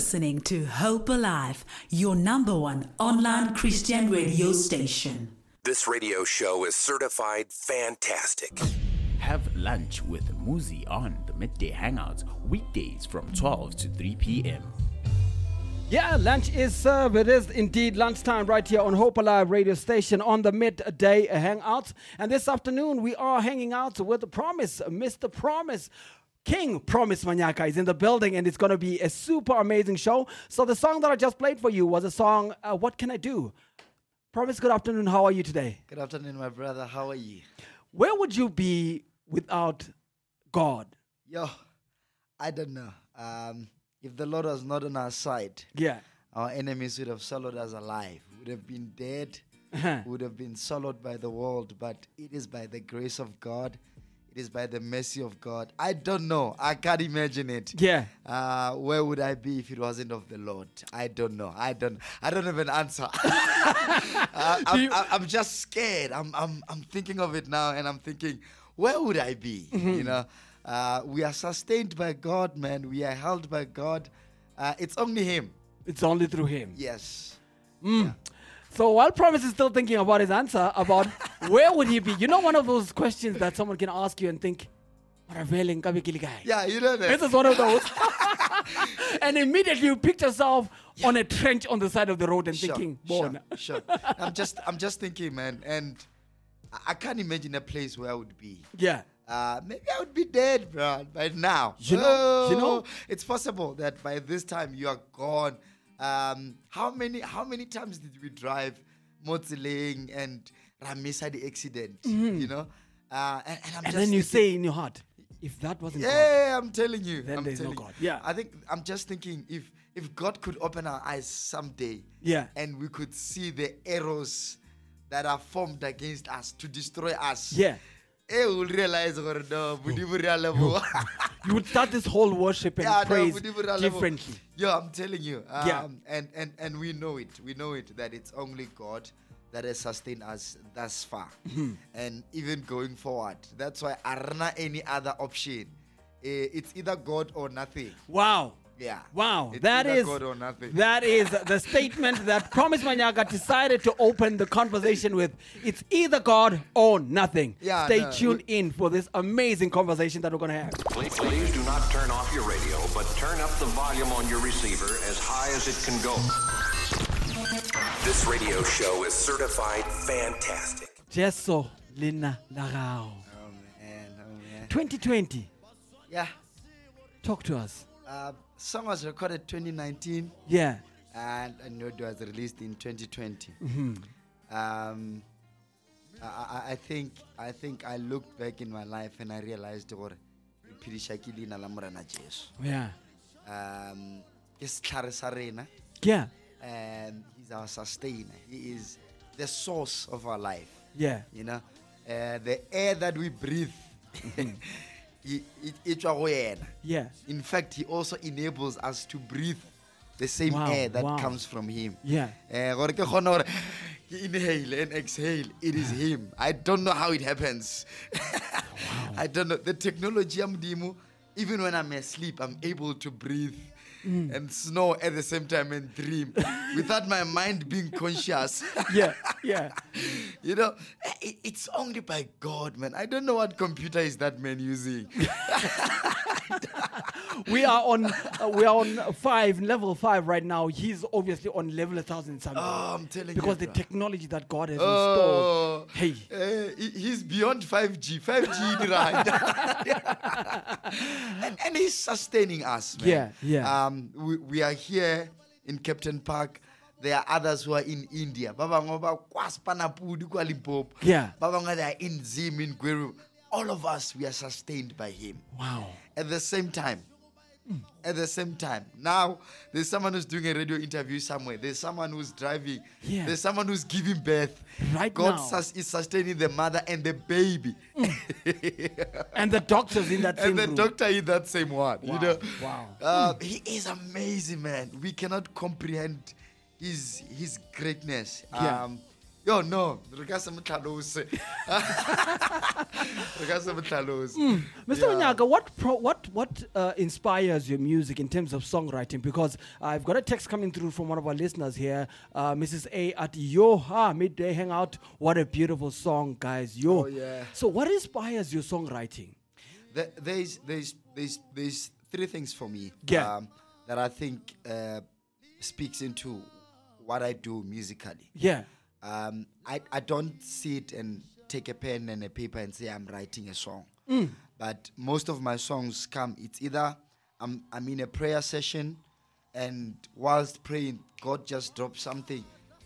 listening to Hope Alive, your number one online Christian radio station. This radio show is certified fantastic. Have lunch with Muzi on the Midday Hangouts, weekdays from 12 to 3 p.m. Yeah, lunch is served. It is indeed lunchtime right here on Hope Alive radio station on the midday hangouts. And this afternoon we are hanging out with the Promise, Mr. Promise. King Promise Manyaka is in the building and it's going to be a super amazing show. So the song that I just played for you was a song, uh, What Can I Do? Promise, good afternoon. How are you today? Good afternoon, my brother. How are you? Where would you be without God? Yo, I don't know. Um, if the Lord was not on our side, Yeah. our enemies would have swallowed us alive, would have been dead, Uh-huh. would have been swallowed by the world. But it is by the grace of God, it is by the mercy of God. I don't know. I can't imagine it. Yeah. Uh, where would I be if it wasn't of the Lord? I don't know. I don't. I don't have an answer. uh, I'm, you- I'm, just scared. I'm, I'm, I'm thinking of it now, and I'm thinking, where would I be? Mm-hmm. You know, uh, we are sustained by God, man. We are held by God. Uh, it's only Him. It's only through Him. Yes. So while Promise is still thinking about his answer, about where would he be? You know, one of those questions that someone can ask you and think, "Maravele nkabe ke le kae?" Yeah, you know that. This is one of those. and immediately you picture yourself on a trench on the side of the road and Sure, thinking, sure, sure. I'm just, I'm just thinking, man, and I, can't imagine a place where I would be. Yeah. Uh, maybe I would be dead, bro, by now. You know- you know- Oh, it's possible that by this time you are gone. Um, how many, how many times did we drive Motziling and Ramisa the accident? You know, uh, and, and I'm Mm-hmm. And then you thinking- say in your heart, if that wasn't God, yeah, I'm telling you. Then I'm there's no God. Yeah. I think I'm just thinking if if God could open our eyes someday, Yeah. and we could see the arrows that are formed against us to destroy us. Yeah. Eh, we'll realize gore no, Modimo re a leboha. you would start this whole worship and Yeah, praise Modimo re a leboha. differently. Yeah, I'm telling you. Um, Yeah. And, and and we know it. We know it that it's only God that has sustained us thus far. Mm-hmm. And even going forward. That's why arena any other option. Eh, it's either God or nothing. Wow. Yeah. Wow, It's that either is God or nothing. that is the statement that Promise Manyaka decided to open the conversation with. It's either God or nothing. Yeah, Stay no, tuned we- in for this amazing conversation that we're gonna have. Please, please do not turn off your radio, but turn up the volume on your receiver as high as it can go. This radio show is certified fantastic. Jeso Lina Lagao. Oh man, oh man. 2020. Yeah. Talk to us. Uh, song was recorded 2019 Yeah. and I know it was released in 2020. Mm-hmm. Um, I, I, think I think I looked back in my life and I realized gore ke phedisha ke leina la morena jesu Yeah. um ke setlhare sa rena Yeah. and he's our sustainer he is the source of our life Yeah. you know uh, the air that we breathe Yeah. in fact he also enables us to breathe the same Wow, air that wow. comes from him. Yeah. Eh, gore ke kgone gore ke inhale and exhale it is him. I don't know how it happens. I don't know. The technology modimo even when i'm asleep i'm able to breathe Mm. and snore at the same time and dream without my mind being conscious Yeah. Yeah. you know it, it's only by god man i don't know what computer is that man using we are on uh, we are on five level five right now. He's obviously on level a thousand something. oh i'm telling you because you the bro. technology that God has Oh, installed. Hey. he- he's beyond 5G. 5G right? and, and he's sustaining us, man. Yeah, yeah. Um, we, we are here in Kempton Park. There are others who are in India. Ba bangwe ba kwa Spanapudi, kwa Yeah. They are in Zim, in Gweru. All of us, we are sustained by him. Wow. At the same time, at the same time. Now, there's someone who's doing a radio interview somewhere. There's someone who's driving. Yeah. There's someone who's giving birth. Right God now. sus- is sustaining the mother and the baby. And the doctors in that same and the room. doctor in that same one. Wow, You know? wow. Uh, he is amazing, man. We cannot comprehend his his greatness. Yeah. Um, Yo, no, re ka se mo tlhalose. Re ka se mo tlhalose. Mr. Yeah. Onyaga, what pro, what what uh, inspires your music in terms of songwriting? Because I've got a text coming through from one of our listeners here, uh, Mrs. A at Yo Ha Midday Hangout. What a beautiful song, guys! Yo. Oh, yeah. So, what inspires your songwriting? There- there's there's there's there's three things for me Yeah. um, that I think uh, speaks into what I do musically. Yeah. Um, I I don't sit and take a pen and a paper and say I'm writing a song. But most of my songs come. It's either I'm I'm in a prayer session, and whilst praying, God just drops something,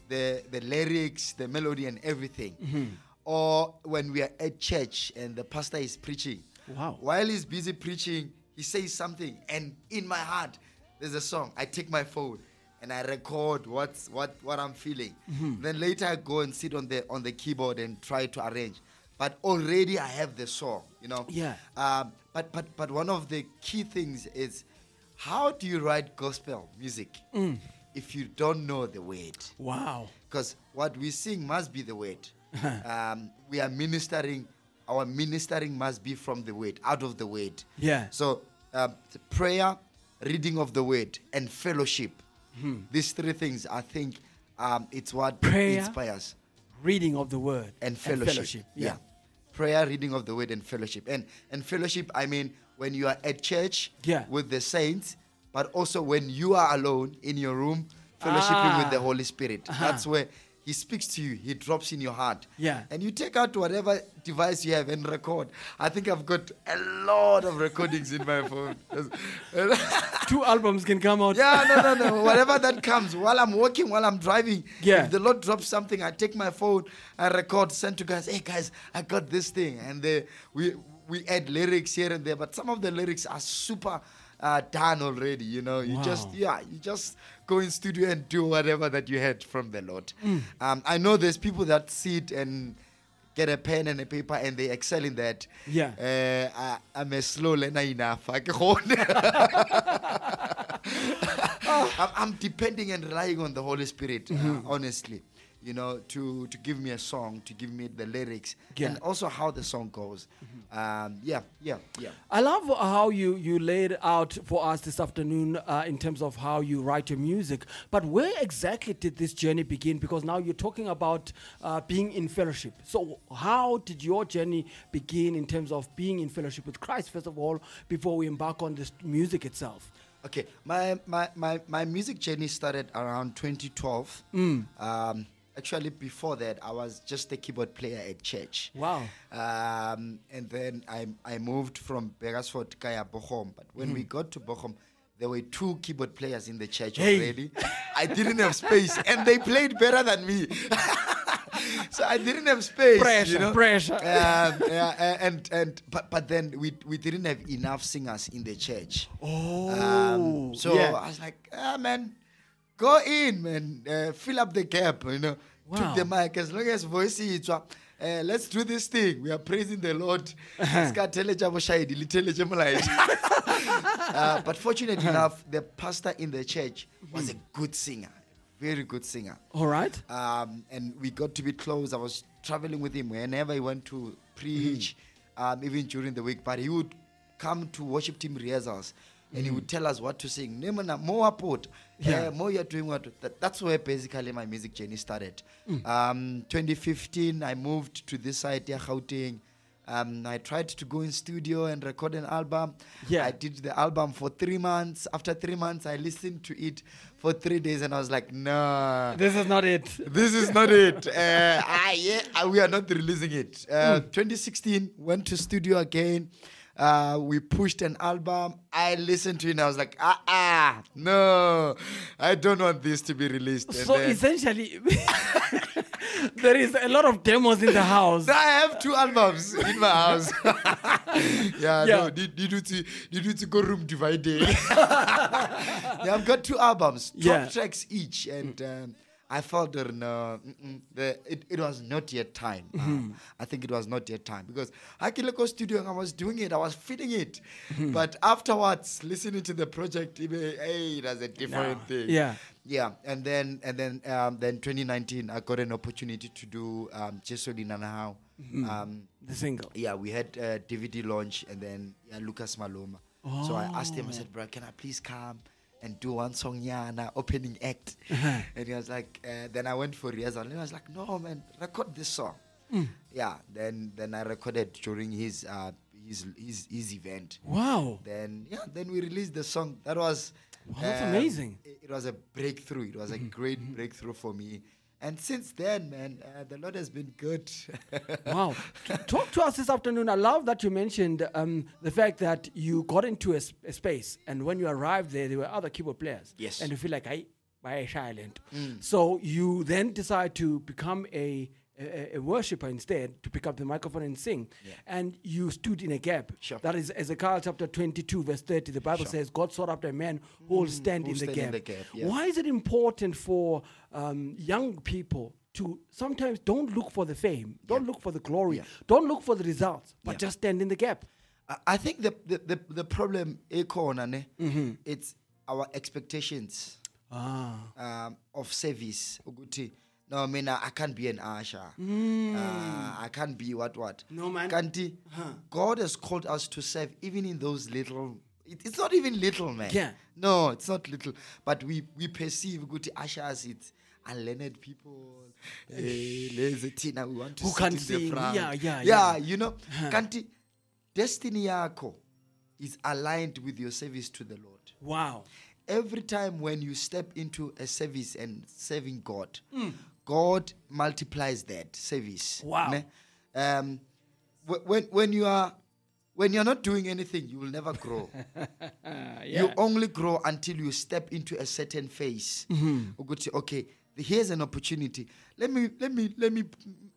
the the lyrics, the melody, and everything. Or when we are at church and the pastor is preaching. Wow. While he's busy preaching, he says something, and in my heart, there's a song. I take my phone and I record what's what what I'm feeling. Then later I go and sit on the on the keyboard and try to arrange. But already I have the song, you know. Yeah. Um, but but but one of the key things is how do you write gospel music if you don't know the word? Wow. because what we sing must be the word. um, we are ministering. Our ministering must be from the word, out of the word. Yeah. So the prayer, reading of the word, and fellowship. Hmm. These three things, I think, um, it's what Prayer, inspires Reading of the word and fellowship. Yeah. Prayer, reading of the word, and fellowship. And and fellowship, I mean, when you are at church Yeah. with the saints, but also when you are alone in your room, fellowshipping with the Ah. Holy Spirit. Uh-huh. That's where He speaks to you. He drops in your heart. Yeah. And you take out whatever device you have and record. I think I've got a lot of recordings in my phone. Two albums can come out. Yeah, no, no, no. Whatever that comes, while I'm walking, while I'm driving, Yeah. if the Lord drops something, I take my phone, I record, send to guys. Hey guys, I got this thing, and they, we we add lyrics here and there, but some of the lyrics are super uh, done already. You know, you just yeah, you just go in studio and do whatever that you had from the Lord. Mm. Um, I know there's people that sit and get a pen and a paper and they excel in that. Yeah. Uh, I, I'm a slow learner enough. I can hold I'm, I'm depending and relying on the Holy Spirit, uh, Mm-hmm. honestly. You know, to to give me a song, to give me the lyrics, Yeah. and also how the song goes. Um, yeah, yeah, yeah. I love how you, you laid out for us this afternoon uh, in terms of how you write your music. But where exactly did this journey begin? Because now you're talking about uh, being in fellowship. So, how did your journey begin in terms of being in fellowship with Christ, first of all, before we embark on this music itself? Okay, my, my, my, my music journey started around 2012. Mm. Um, actually, before that, I was just a keyboard player at church. Wow. Um, and then I, I moved from Beresford Kaya Bochum. But when we got to Bochum, there were two keyboard players in the church Hmm. Hey. already. I didn't have space, and they played better than me. so I didn't have space. Pressure, you know? pressure. Um, yeah, and and but but then we we didn't have enough singers in the church. Oh. Um, so yeah. I was like, ah, man, go in, man, uh, fill up the gap, you know. Wow. Took the mic as long as voice is. Uh, let's do this thing. We are praising the Lord. Ska tele jabo shahidi, litele jamo light. Uh, but fortunately enough, the pastor in the church was a good singer, very good singer. All right. Um, and we got to be close. I was traveling with him whenever he went to preach, um, even during the week. But he would come to worship team rehearsals and he would tell us what to sing. Nemana, more put. Yeah. Uh, more you're doing what. That, that's where basically my music journey started. Um, 2015, I moved to this side, yeah, Gauteng. Um, I tried to go in studio and record an album. Yeah. I did the album for three months. After three months, I listened to it for three days and I was like, nah. This is not it. This is not it. Uh, ah, yeah, uh, we are not releasing it. Uh, 2016, went to studio again. Uh, we pushed an album. I listened to it and I was like, ah, ah, no, I don't want this to be released. And So then- essentially, there is a lot of demos in the house. I have two albums in my house. yeah, Yeah. no, did did you to did you to go room divided? yeah, I've got two albums, 12 Yeah. tracks each, and um, I felt that no, the, it, it was not yet time. Uh, Mm-hmm. I think it was not yet time because I Akileko Studio, I was doing it, I was feeding it, Mm-hmm. but afterwards, listening to the project, it, hey, it was a different Nah, thing. yeah. Yeah, and then and then um, then 2019, I got an opportunity to do um, Jesoli Nanahau. Mm-hmm. Um, The single. yeah, we had a DVD launch, and then yeah, Lucas Maloma. So I asked him, I said, bro, can I please come and do one song, Yana, opening act? and he was like, uh, then I went for Riazal, and he was like, no, man, record this song. Yeah, then then I recorded during his uh, his his his event. Wow. Then yeah, then we released the song. That was Wow, that's um, amazing. It, it was a breakthrough. It was a great breakthrough for me. And since then, man, uh, the Lord has been good. Wow. Talk to us this afternoon. I love that you mentioned um, the fact that you got into a space and when you arrived there, there were other keyboard players. Yes. And you feel like, I, why silent? So you then decide to become a, a, a worshiper instead, to pick up the microphone and sing. And you stood in a gap. Sure. That is Ezekiel chapter 22, verse 30. The Bible says, God sought after a man who will stand, Who in, the stand in gap. the gap, yeah. Why is it important for um, young people to sometimes don't look for the fame, don't look for the glory, Yeah. don't look for the results, but Yeah. just stand in the gap? I- I think the the, the, the problem Mm-hmm. it's our expectations Ah. um, of service no I mean I can't be an usher. Uh, I can't be what what? Mm. No, man. kanti God has called us to serve even in those little it, it's not even little man. Yeah. no it's not little but we we perceive ukuthi ushers it's unlearned people. Eh, lazy thina we want to Who sit can in sing, the front. Yeah, yeah, yeah yeah. you know kanti destiny yakho is aligned with your service to the lord. Wow. every time when you step into a service and serving god god multiplies that service Wow. um, when, when you are when you're not doing anything you will never grow. Mm. You only grow until you step into a certain phase. Mm-hmm. Ukuthi okay here's an opportunity. Let me let me let me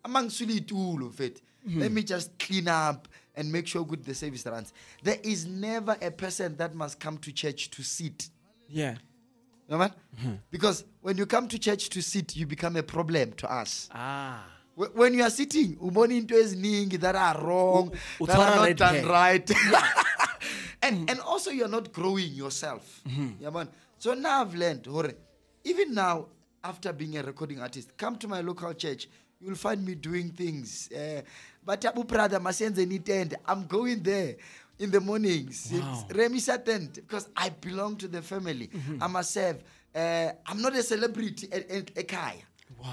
amangisule itulo mfethu. Mm-hmm. Let me just clean up and make sure good the service runs. There is never a person that must come to church to sit. Yeah. You know what? because when you come to church to sit you become a problem to us. Ah. Wh- when you are sitting ubona into eziningi that are wrong U- that are not red done hair. right. And and also you're not growing yourself. Yabona so now i've learned hore even now after being a recording artist come to my local church you'll find me doing things. Uh, but abu brother masenze i'm going there in the mornings Wow. It's Remy Satent because I belong to the family. I must serve. Uh, I'm not a celebrity at, at Ekaya.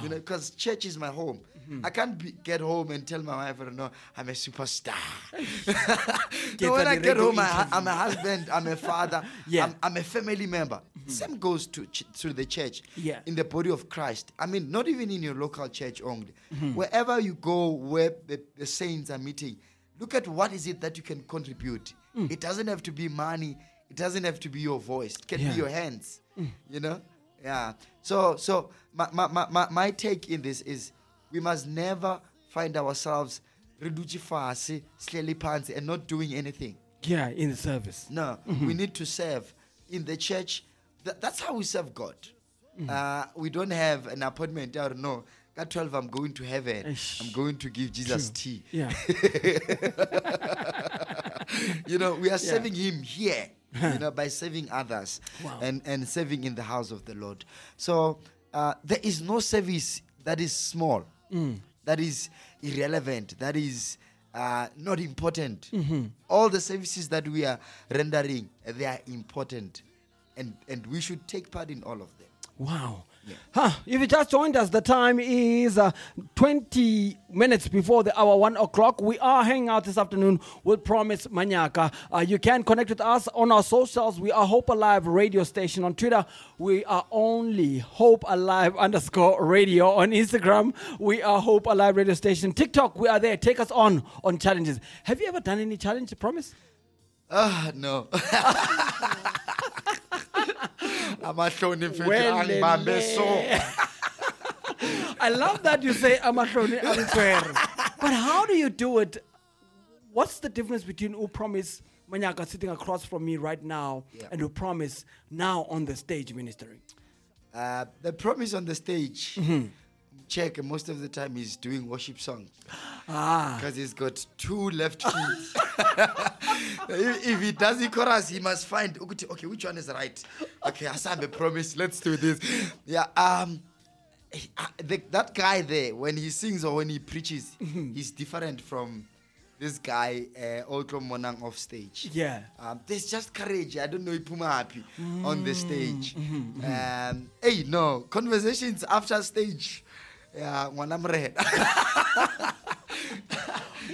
You know, because church is my home. I can't be, get home and tell my wife, no, I'm a superstar. No, when I get home, I, I'm a husband, I'm a father, Yeah. I'm, I'm a family member. Same goes to, ch- to the church, Yeah. in the body of Christ. I mean, not even in your local church only. Wherever you go, where the, the saints are meeting, look at what is it that you can contribute. Hmm. It doesn't have to be money. It doesn't have to be your voice. It can Yeah. be your hands. Hmm. You know? Yeah. So so my, my, my, my, take in this is we must never find ourselves reduce fasi, slowly pants and not doing anything. Yeah, in the service. No, mm-hmm. we need to serve in the church. Th- that's how we serve God. Mm-hmm. Uh, we don't have an appointment. Or no, at twelve, I'm going to heaven. Eish. I'm going to give Jesus tea. Yeah. you know, we are serving Him here. you know, by serving others Wow. and and serving in the house of the Lord. So uh, there is no service that is small, that is irrelevant, that is. Uh, not important. All the services that we are rendering, they are important, and and we should take part in all of them. Wow. Huh, if you just joined us, the time is uh, 20 minutes before the hour 1 o'clock. We are hanging out this afternoon with Promise Manyaka. Uh, you can connect with us on our socials. We are Hope Alive radio station on Twitter. We are only Hope Alive underscore radio on Instagram. We are Hope Alive radio station. TikTok, we are there. Take us on on challenges. Have you ever done any challenge, Promise? Ah, no. amahloni mfethu Welele. angibambe so I love that you say amahloni angitshwere. But how do you do it? What's the difference between who promise Manyaka sitting across from me right now Yeah. and who promise now on the stage ministering? Uh, the promise on the stage, check most of the time he's doing worship songs Ah, because he's got two left feet. if, if he does the chorus, he must find ukuthi, okay, which one is right? Okay, Asambe promise, let's do this. Yeah, um he- uh, the, that guy there, when he sings or when he preaches, he's different from this guy, uh, Otlo Monang off stage. Yeah. Um, there's just courage. I don't know Ipuma happy on the Mm, stage. mm-hmm, Um, hey, no conversations after stage. Yeah, When I'm red.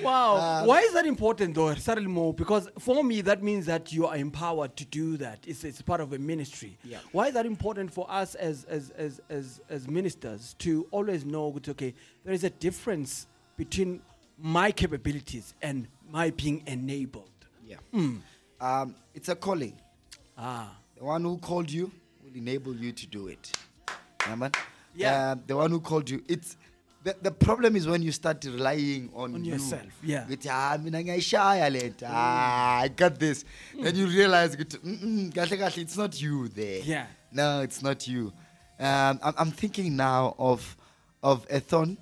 Wow. Why is that important though, Sarilmo? Because for me, that means that you are empowered to do that. It's, it's part of a ministry. Yeah. Why is that important for us as, as, as, as, as ministers to always know, okay, there is a difference between my capabilities and my being enabled? Yeah. Um, it's a calling. Ah. The one who called you will enable you to do it. Yeah. Uh, the one who called you. It's the, the problem is when you start relying on, On you. yourself, yeah. With, ah, mina ngiyayishaya le nto. Ah, I got this. Then you realize ukuthi, "Mm-mm, kahle kahle, it's not you there. Yeah. No, it's not you. Um, I'm, I'm thinking now of of a thorn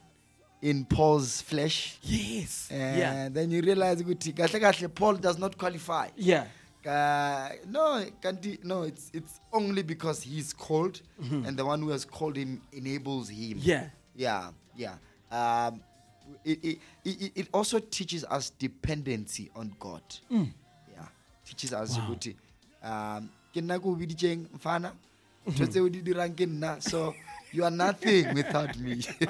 in Paul's flesh. Yes. And yeah. then you realize ukuthi kahle kahle Paul does not qualify. Yeah. Uh, no, kanti, no, it's it's only because he's called, and the one who has called him enables him. Mm-hmm. Yeah. Yeah, yeah. Um, it, it, it, it also teaches us dependency on God. Mm. Yeah, teaches us ukuthi um ke nna ke o biditseng mfana ntho tse o di dirang ke nna so you are nothing without me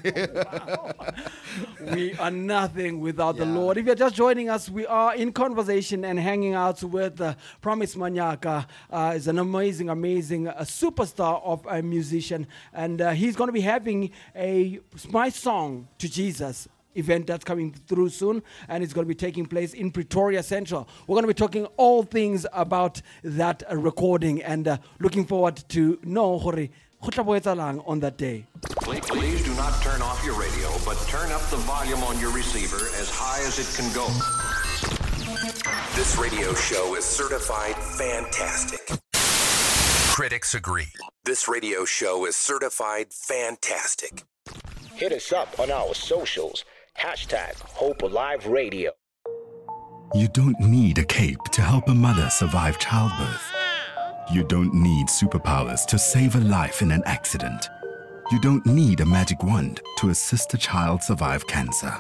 we are nothing without the Lord. If you're just joining us, we are in conversation and hanging out with uh, Promise Manyaka. Uh, is an amazing, amazing uh, superstar of a musician, and uh, he's going to be having a my song to Jesus. Event that's coming through soon, and it's going to be taking place in Pretoria Central. We're going to be talking all things about that recording, and uh, looking forward to know hore go tla bo etsahalang on that day. Please, please do not turn off your radio, but turn up the volume on your receiver as high as it can go. This radio show is certified fantastic. Critics agree. This radio show is certified fantastic. Hit us up on our socials. Hashtag Hope Alive Radio. You don't need a cape to help a mother survive childbirth. You don't need superpowers to save a life in an accident. You don't need a magic wand to assist a child survive cancer.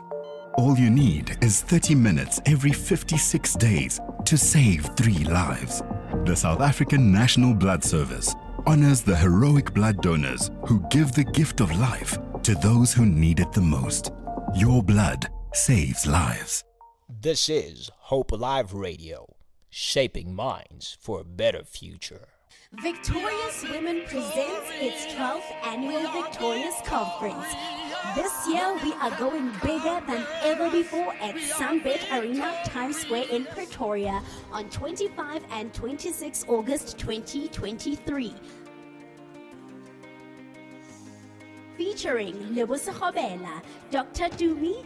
All you need is 30 minutes every 56 days to save three lives. The South African National Blood Service honors the heroic blood donors who give the gift of life to those who need it the most. Your blood saves lives. This is Hope Alive Radio, shaping minds for a better future. Victorious Women presents its 12th annual Victorious Conference. This year, we are going bigger than ever before at Sunbet Arena, Times Square in Pretoria on 25 and 26 August 2023. Featuring Lebo Sekgobela, Dr. Dumi,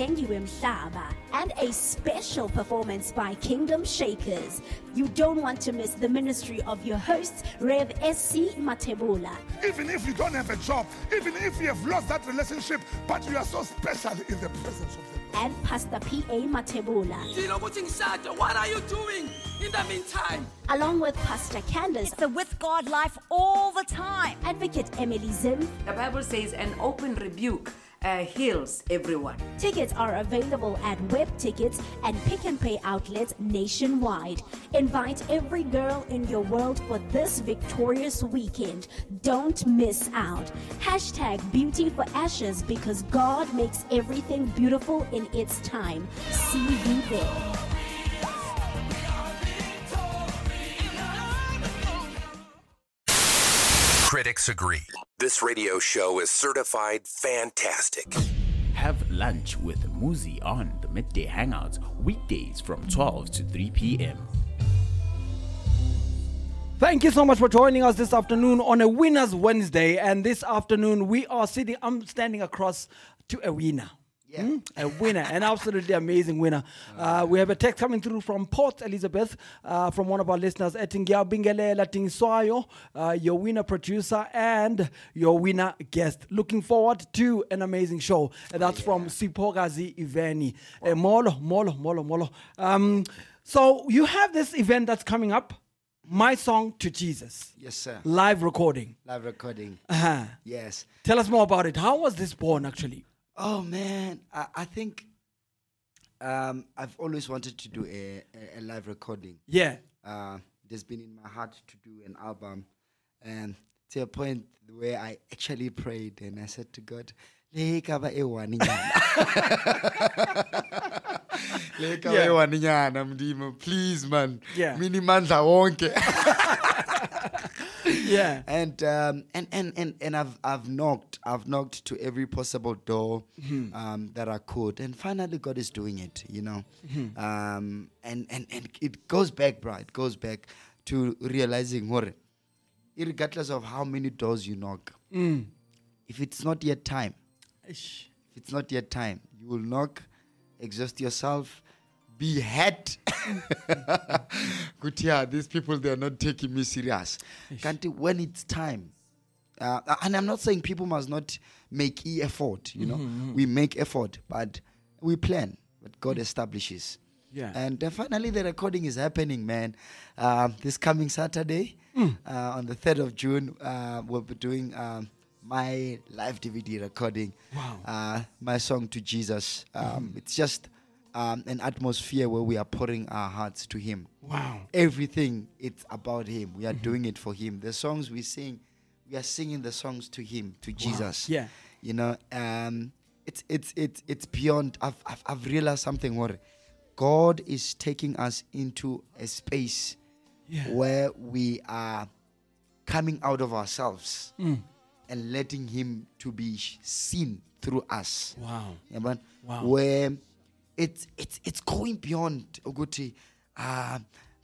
Tengiwe Mhlaba, and a special performance by Kingdom Shakers. You don't want to miss the ministry of your hosts, Rev SC Matebula, Even if you don't have a job, even if you have lost that relationship, but you are so special in the presence of the Lord. and Pastor P.A. Matebula, What are you doing in the meantime? along with Pastor Candace, the with God life all the time. Advocate Emily Zim. The Bible says an open rebuke uh, heals everyone. Tickets are available at web tickets and pick and pay outlets nationwide. Invite every girl in your world for this victorious weekend. Don't miss out. Hashtag beauty for ashes because God makes everything beautiful in its time. See you there. Critics agree. This radio show is certified fantastic. Have lunch with Muzi on the Midday Hangouts weekdays from 12 to 3 p.m. Thank you so much for joining us this afternoon on a Winners Wednesday. And this afternoon, we are sitting, I'm standing across to a winner. Hmm? A winner, an absolutely amazing winner. Uh, we have a text coming through from Port Elizabeth uh, from one of our listeners, Etingia Bingelela Tingswayo, uh, your winner producer and your winner guest. Looking forward to an amazing show. And that's from Sipogazi Iveni. Uh, molo, molo, molo, molo. Um, So you have this event that's coming up, My Song to Jesus. Yes, sir. Live recording. Live recording. Uh-huh. Yes. Tell us more about it. How was this born actually? Oh man, I, I think um, I've always wanted to do a, a, a live recording. Yeah. Uh, has been in my heart to do an album, and to a point where I actually prayed and I said to God, "Le ekaba one nyana." Le ekaba Yeah. one nyana, Mdimo, please man. Yeah. Mini mandla wonke. Yeah. and um, and and and and I've I've knocked I've knocked to every possible door Mhm. um, that I could, and finally God is doing it. You know, Mhm. um, and and and it goes back, bro. It goes back to realizing, what, regardless of how many doors you knock, Mm. if it's not yet time, Ish. if it's not yet time, you will knock, exhaust yourself, be had. Good, yeah, these people they are not taking me serious. Can't when it's time, uh, and I'm not saying people must not make e effort. You know, Mhm, mhm. we make effort, but we plan. But God establishes. Yeah. And uh, finally, the recording is happening, man. Um, this coming Saturday, Mm. uh, on the 3rd of June, uh, we'll be doing um, my live DVD recording. Wow. Uh, my song to Jesus. Um, It's just um, an atmosphere where we are pouring our hearts to Him. Wow. Everything, it's about Him. We are doing it for Him. The songs we sing, we are singing the songs to Him, to Jesus. Yeah. You know, um, it's it's it's it's beyond. I've I've, I've realized something. What God is taking us into a space Yeah. where we are coming out of ourselves Mm. and letting Him to be seen through us. Wow. Yeah, man. Wow. Where it's it's it's going beyond Uguti. Uh,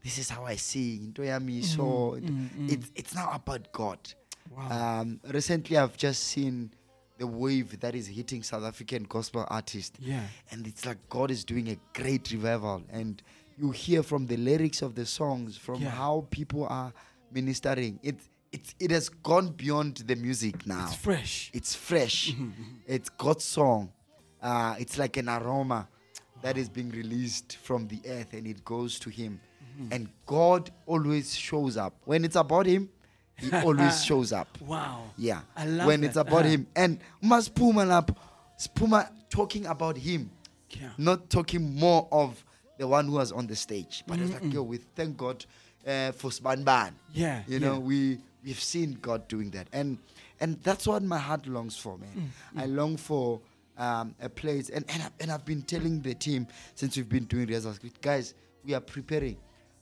this is how I sing. into yami, So Mm, mm, mm. it's it's now about God. Wow. Um, recently, I've just seen the wave that is hitting South African gospel artists. Yeah. And it's like God is doing a great revival. And you hear from the lyrics of the songs, from Yeah. how people are ministering. It, it, it has gone beyond the music now. It's fresh. It's fresh. it's God's song. Uh, it's like an aroma that is being released from the earth and it goes to Him. Mhm. And God always shows up. When it's about Him, He always shows up. Wow. Yeah. I love when that. it's about Uh-huh. Him. And mas Puma lap, Puma talking about Him, Yeah. not talking more of the one who was on the stage. But it's like, yo, we thank God uh, for Span Ban. Yeah, You know, yeah. we we've seen God doing that, and and that's what my heart longs for, man. Mm, I long for um, a place, and and, I, and I've been telling the team since we've been doing rehearsals, guys, we are preparing,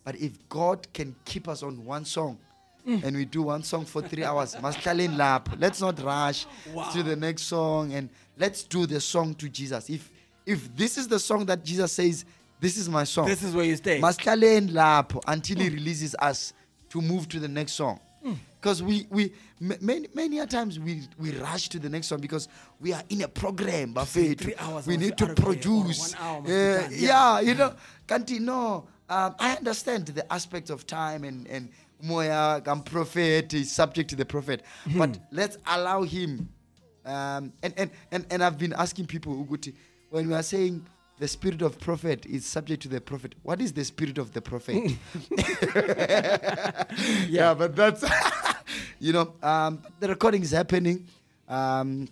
but if God can keep us on one song. Mm. And we do one song for three hours. Maskalin lap. Let's not rush Wow. to the next song, and let's do the song to Jesus. If if this is the song that Jesus says, this is my song. This is where you stay. Maskalin lap until He releases us to move to the next song. Mm. Because we we ma- many many a times we we rush to the next one because we are in a program buffet. Three hours we need to out of here, or produce. one hour must be Uh, done. yeah, you know, Kanti, no. Um, I understand the aspect of time and and Moya and prophet is subject to the prophet, Hmm. but let's allow him. Um, and, and and and I've been asking people, Uguti, when we are saying the spirit of prophet is subject to the prophet, what is the spirit of the prophet? yeah. but that's you know um, the recording is happening um,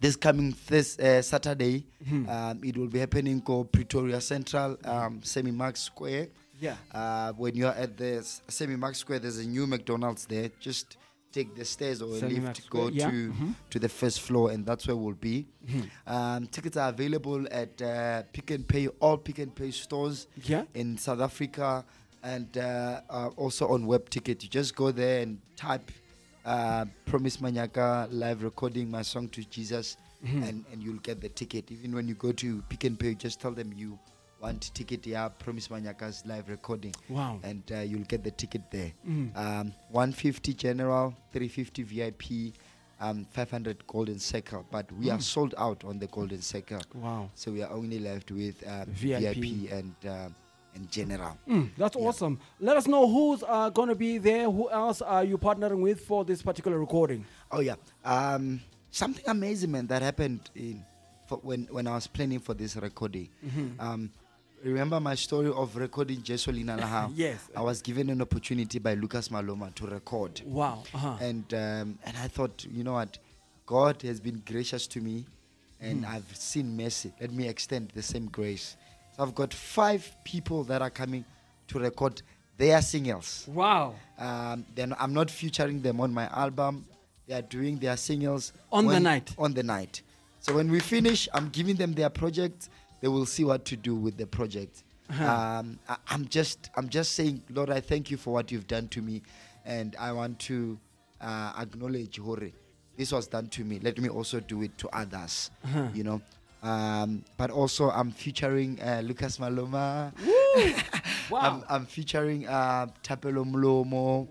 this coming this uh, saturday Mhm. um, it will be happening called pretoria central um, Sammy Marks Square Yeah. uh, when you're at the Sammy Marks Square there's a new mcdonald's there just take the stairs or a lift go yeah. to Mhm. to the first floor and that's where we'll be Mhm. um, tickets are available at uh, pick and pay all pick and pay stores Yeah. in South Africa and uh, uh, also on web ticket. You just go there and type uh, Promise Manyaka live recording my song to Jesus Mhm. and, and you'll get the ticket. Even when you go to Pick and Pay, just tell them you want ticket, yeah, Promise Manyaka's live recording. Wow. And uh, you'll get the ticket there. Mm. Um, 150 general, 350 VIP, um, 500 golden circle. But we are Mm. sold out on the golden circle. Wow. So we are only left with um, VIP. VIP. and uh, and general. Mm, that's awesome. Let us know who's uh, going to be there. Who else are you partnering with for this particular recording? Oh yeah, um, something amazing, man, that happened in for when when I was planning for this recording. Mhm. Remember my story of recording Jesolina Laham? Yes. I was given an opportunity by Lucas Maloma to record. Wow. Uh-huh. And um, and I thought, you know what, God has been gracious to me, and Hmm. I've seen mercy. Let me extend the same grace. So I've got five people that are coming to record their singles. Wow. Um, then I'm not featuring them on my album. They are doing their singles On the night. On the night. So when we finish, I'm giving them their project. They will see what to do with the project. Uh-huh. Um, I, I'm just, I'm just saying, Lord, I thank you for what you've done to me, and I want to uh, acknowledge, Hore, this was done to me. Let me also do it to others. Uh-huh. You know. Um, but also, I'm featuring uh, Lucas Maloma. Wow. I'm, I'm featuring uh, Tapelo Mlomo,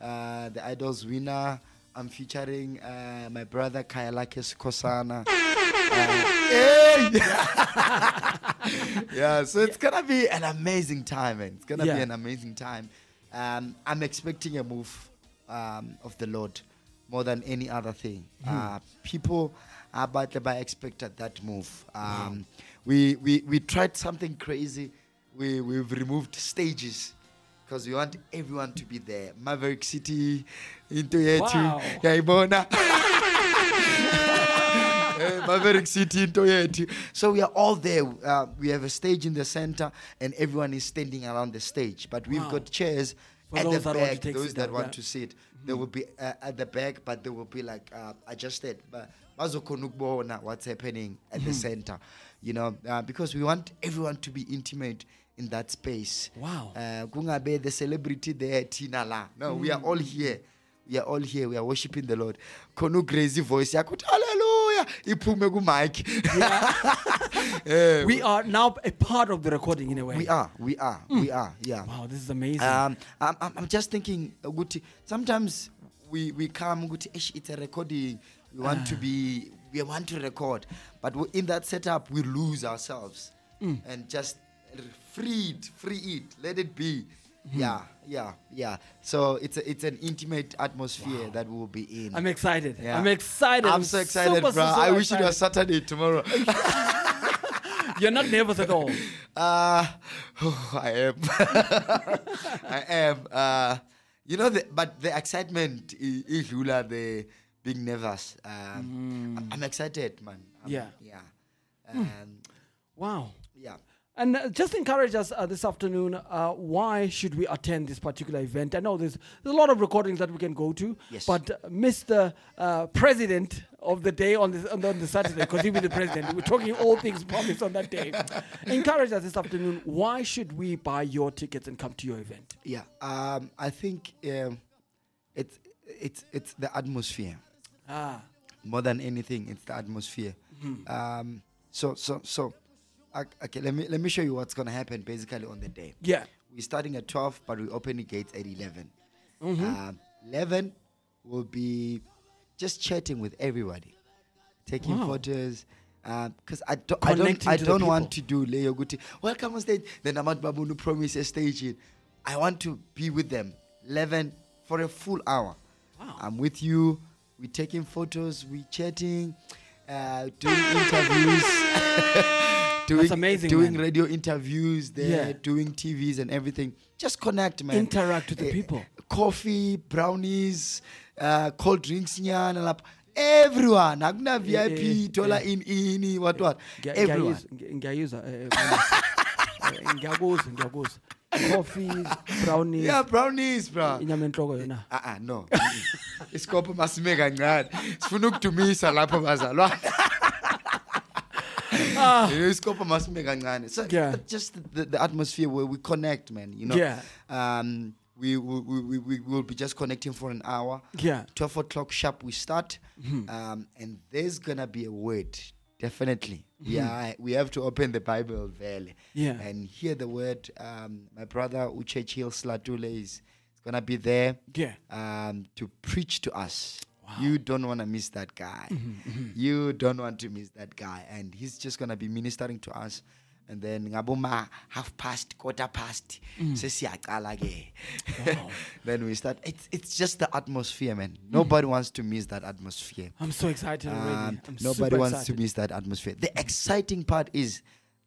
uh, the Idols winner. I'm featuring uh, my brother Kayalakis Kosana. yeah, so it's gonna be an amazing time, man. It's gonna Yeah. be an amazing time. Um, I'm expecting a move um, of the Lord more than any other thing. Uh, people are about to expected that move. Um, we, we we tried something crazy. We we've removed stages because we want everyone to be there. Maverick City, into yetu, Wow. yayibona. Eh, Maverick City into yetu. So we are all there. Uh, we have a stage in the center, and everyone is standing around the stage. But we've Wow. got chairs For at those the that want to back. Those that want to sit, they will be uh, at the back, but they will be like uh, adjusted. But what's happening at the center, you know, uh, because we want everyone to be intimate in that space. Wow. Uh, the celebrity there, Tina la. No, we are all here. We are all here. We are worshiping the Lord. Khona crazy voice yakho uthi, hallelujah iphume mic. We are now a part of the recording in a way. We are, we are, we are. Yeah. Wow, this is amazing. Um, I'm, I'm, just thinking, ukuthi, sometimes we, we come, ukuthi, it's a recording. We want Ah. to be, we want to record. But in that setup, we lose ourselves Mm. and just r- free it, free it, let it be. Mm-hmm. Yeah, yeah, yeah. So it's a, it's an intimate atmosphere that we will be in. I'm excited. Yeah. I'm excited. I'm so excited, super, bro. I wish it was excited. Saturday tomorrow. You're not nervous at all. Uh, I am. I am. Uh, you know, the, but the excitement is Lula, the being nervous. Um, I'm- I'm excited, man. I'm- Yeah. Yeah. Hmm. Um, Wow. And uh, just encourage us uh, this afternoon. Uh, why should we attend this particular event? I know there's, there's a lot of recordings that we can go to, Yes. but uh, Mr. Uh, President of the day on, this, on, the, on the Saturday, because he'll be the president, we're talking all things promised on that day. encourage us this afternoon. Why should we buy your tickets and come to your event? Yeah. Um, I think um, it's it's it's the atmosphere. Ah. More than anything, it's the atmosphere. Mhm. Um, so so so. Ok- Okay, let me let me show you what's gonna happen basically on the day. Yeah. We're starting at twelve, but we open the gates at 11 Mhm. Um, Eleven will be just chatting with everybody, taking Wow. photos. Because I don't, I don't, I don't want to do Leo Guti. Welcome on stage. Then I'm at Babunu promise a stage. in. I want to be with them. 11 for a full hour. Wow. I'm with you. We're taking photos. We're chatting, uh, doing interviews. doing, amazing, Doing man. radio interviews there, Yeah. doing TVs and everything. Just connect, man. Interact with the Eh, people. Coffee, brownies, uh, cold drinks, nyana lapha. Everyone, akuna VIP, tola in ini, what what. Everyone. ngiyayizwa- ngi- ngiyayizwa eh, eh, ngiyakuzwa ngiyakuzwa coffees brownies Yeah, brownies, bro. inyama enhloko yona Ah ah no. Isikopho masime kancane. Sifuna ukudumisa lapho bazalwane. Masime kancane. So Yeah. just the, the atmosphere where we connect, man, you know. Yeah. Um we we, we, we, will be just connecting for an hour. Yeah. 12 o'clock sharp we start. Mhm. Um and there's gonna be a word. Definitely. We Mhm. are we have to open the Bible valley. Yeah. And hear the word. Um my brother Uchechil Slatule is is gonna be there Yeah. um, to preach to us. You don't want to miss that guy. Mhm, mhm. You don't want to miss that guy. And he's just going to be ministering to us. And then ngaboma half past, quarter past, Mm. ke. then we start. It's, it's just the atmosphere, man. Nobody wants to miss that atmosphere. I'm so excited already. Um, I'm nobody wants excited. to miss that atmosphere. The exciting part is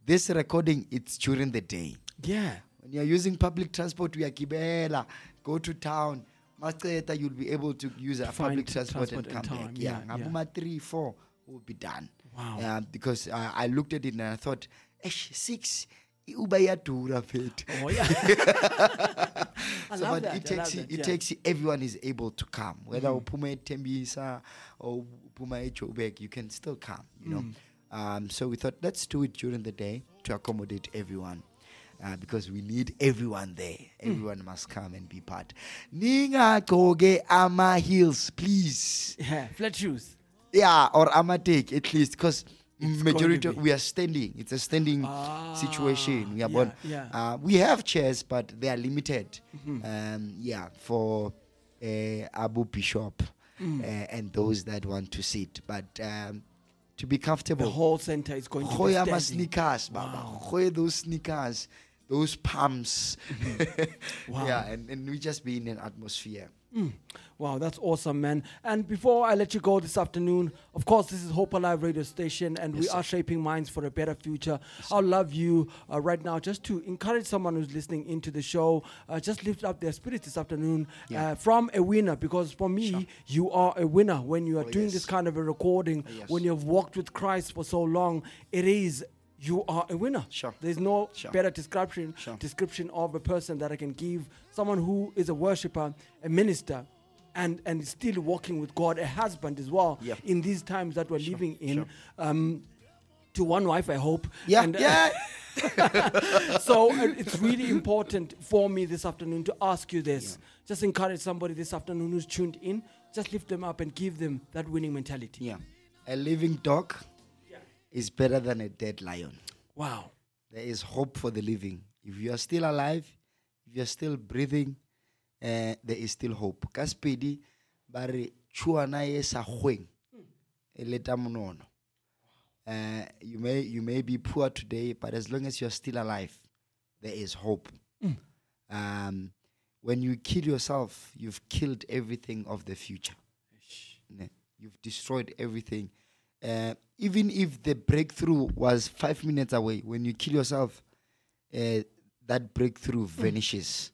this recording it's during the day. Yeah. When you're using public transport, we are kibela, go to town. Masteta, you'll be able to use a public transport, transport and come back. yeah, Yeah, yeah. Three, four will be done. Wow. Yeah, because uh, I looked at it and I thought, Esh, six, Uber yadura fit. Oh, yeah. So, but that, it takes that, it yeah. takes everyone is able to come, whether Mhm. uphuma eTembisa or uphuma eJoburg, you can still come. You know. Mm. Um, so we thought let's do it during the day to accommodate everyone. Uh, because we need everyone there. Mm. Everyone must come and be part. Ninga koge ama heels, please. Yeah, flat shoes. Yeah, or ama take at least, because majority we are standing. It's a standing situation. We are yeah, born. yeah. Uh, we have chairs, but they are limited. Mhm. Um, yeah, for uh, Abu Bishop Mm. uh, and those that want to sit, but. Um, to be comfortable, The whole center is going to be standing. sneakers, baba. Goya those sneakers, those pumps. Mm-hmm. Wow. Yeah, and, and we just be in an atmosphere. Mm. Wow, that's awesome, man. And before I let you go this afternoon, of course, this is Hope Alive radio station, and we sir. are shaping minds for a better future. I'll love you uh, right now just to encourage someone who's listening into the show, uh, just lift up their spirits this afternoon Yeah. uh, from a winner, because for me, you are a winner when you are Oh, doing yes. this kind of a recording, yes. when you've walked with Christ for so long. It is. You are a winner. Sure. There's no Sure. better description Sure. description of a person that I can give. Someone who is a worshiper, a minister, and and still walking with God, a husband as well. Yeah. In these times that we're living in. sure. Um, to one wife, I hope. Yeah, And, uh, yeah. so uh, it's really important for me this afternoon to ask you this. Just encourage somebody this afternoon who's tuned in. Just lift them up and give them that winning mentality. Yeah. A living dog is better than a dead lion. Wow. There is hope for the living. If you are still alive, if you are still breathing, uh, there is still hope. Ka Sepedi, ba re, "Tšhuana e sa e leta monono." Uh, you may you may be poor today, but as long as you are still alive, there is hope. Mm. Um, when you kill yourself, you've killed everything of the future. Ne? You've destroyed everything. Uh, even if the breakthrough was five minutes away, when you kill yourself, uh, that breakthrough vanishes.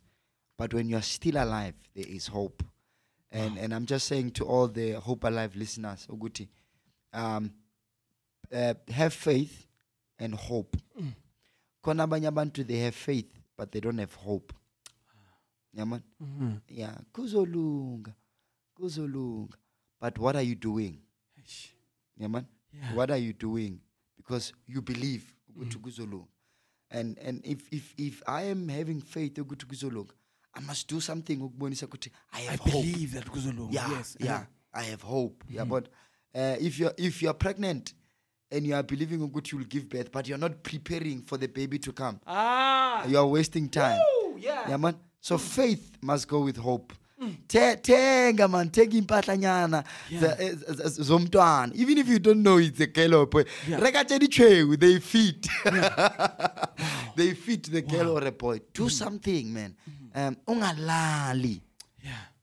But when you are still alive, there is hope. And and I'm just saying to all the Hope Alive listeners, Oguti, um, uh, have faith and hope. Mm. Khona abanye they have faith but they don't have hope. Yeah, man. Mhm. Yeah, kuzolunga, kuzolunga. But what are you doing? Yeah, man. Yeah. What are you doing? Because you believe kuzolunga. And and if if if I am having faith I must do something I have hope. believe that Yeah, yes, yeah. I have hope. Yeah, Mhm. but uh, if you're if you're pregnant and you are believing ukuthi you'll give birth, but you're not preparing for the baby to come, Ah. you are wasting time. Woo, yeah. Yeah, man. So faith must go with hope. Te- Tenga man, tenga impahlanyana za- eh, z- z- zomntwana. Even if you don't know it's a girl or boy. Yeah. Reka tse ditshweu, they fit. they fit the girl or a boy. Do something, man. Um, ungalali.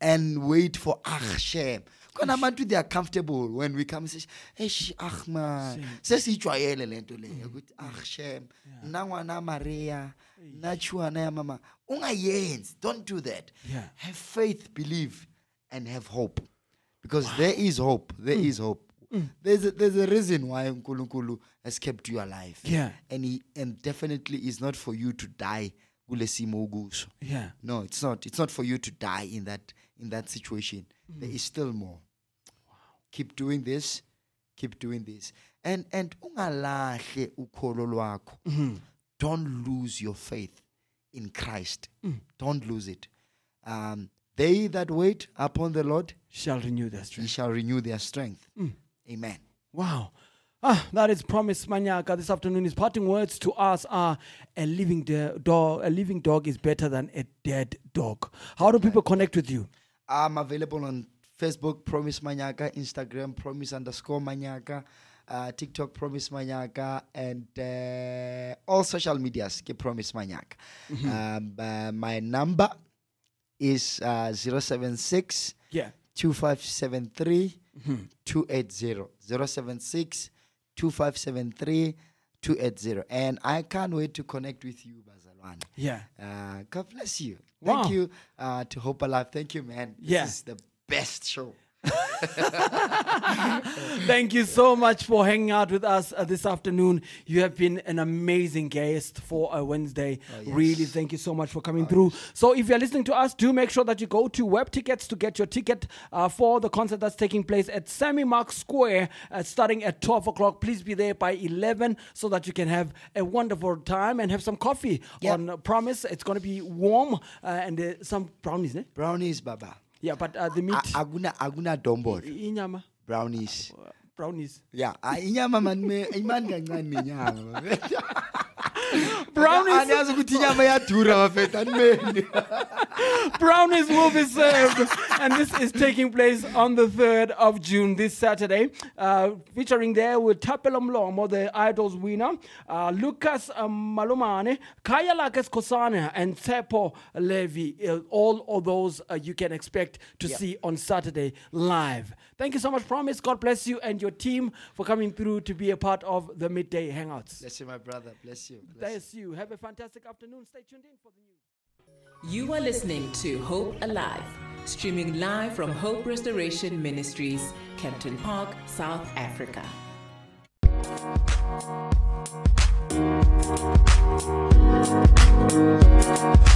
And wait for action. Khona abantu they are comfortable when we come say, "Eish, ah man, sesijwayele lento le ukuthi ah shem, na ngwana Maria, ya mama." Ungayenzi. Don't do that. Yeah. Have faith, believe, and have hope. Because there is hope. There mm. is hope. Mm. There's a, there's a reason why Nkulunkulu has kept you alive. Yeah. And he and definitely is not for you to die. Yeah. No, it's not. It's not for you to die in that in that situation. Mm. There is still more. Keep doing this. Keep doing this. And and ungalahle ukholo lwakho. Mm-hmm. Don't lose your faith in Christ. Mm. Don't lose it. Um, they that wait upon the Lord shall renew their He strength. shall renew their strength. Mm. Amen. Wow. Ah, that is Promise Manyaka. This afternoon, his parting words to us are a living de- dog. A living dog is better than a dead dog. How do people connect with you? I'm available on Facebook, Promise Manyaka, Instagram, Promise underscore Manyaka, uh, TikTok, Promise Manyaka, and uh, all social medias, ke Promise Manyaka. Um, uh, my number is uh, 076 Yeah. 2573 280. 076 2573 280. And I can't wait to connect with you, Bazalwane. Yeah. Uh, God bless you. Wow. Thank you uh, to Hope Alive. Thank you, man. This Yeah. is the best show. Thank you so much for hanging out with us uh, this afternoon. You have been an amazing guest for a Wednesday. Really, thank you so much for coming through. So, if you're listening to us, do make sure that you go to Web Tickets to get your ticket uh, for the concert that's taking place at Sammy Marks Square, uh, starting at 12 o'clock. Please be there by 11 so that you can have a wonderful time and have some coffee on uh, Promise. It's going to be warm uh, and uh, some brownies, ne? Brownies, Baba. Yeah, but uh, the meat. Aguna, aguna dombor. Inyama. Brownies. Brownies. Yeah. ah, Inyama man me iman kancane inyama. Brownies. Anyazi ukuthi inyama iyadura bafethu animeni. Brownies will be served, and this is taking place on the 3rd of June, this Saturday. Uh, featuring there with Tapelo Mlomo, the Idols winner, uh, Lucas um, Malumane, Kaya Lakes Kosana, and Tsepo Levy. Uh, all of those uh, you can expect to Yeah. see on Saturday live. Thank you so much, Promise. God bless you and your team for coming through to be a part of the Midday Hangouts. Bless you, my brother. Bless you. Bless Bless you. Have a fantastic afternoon. Stay tuned in for the news. You are listening to Hope Alive, streaming live from Hope Restoration Ministries, Kempton Park, South Africa. Thank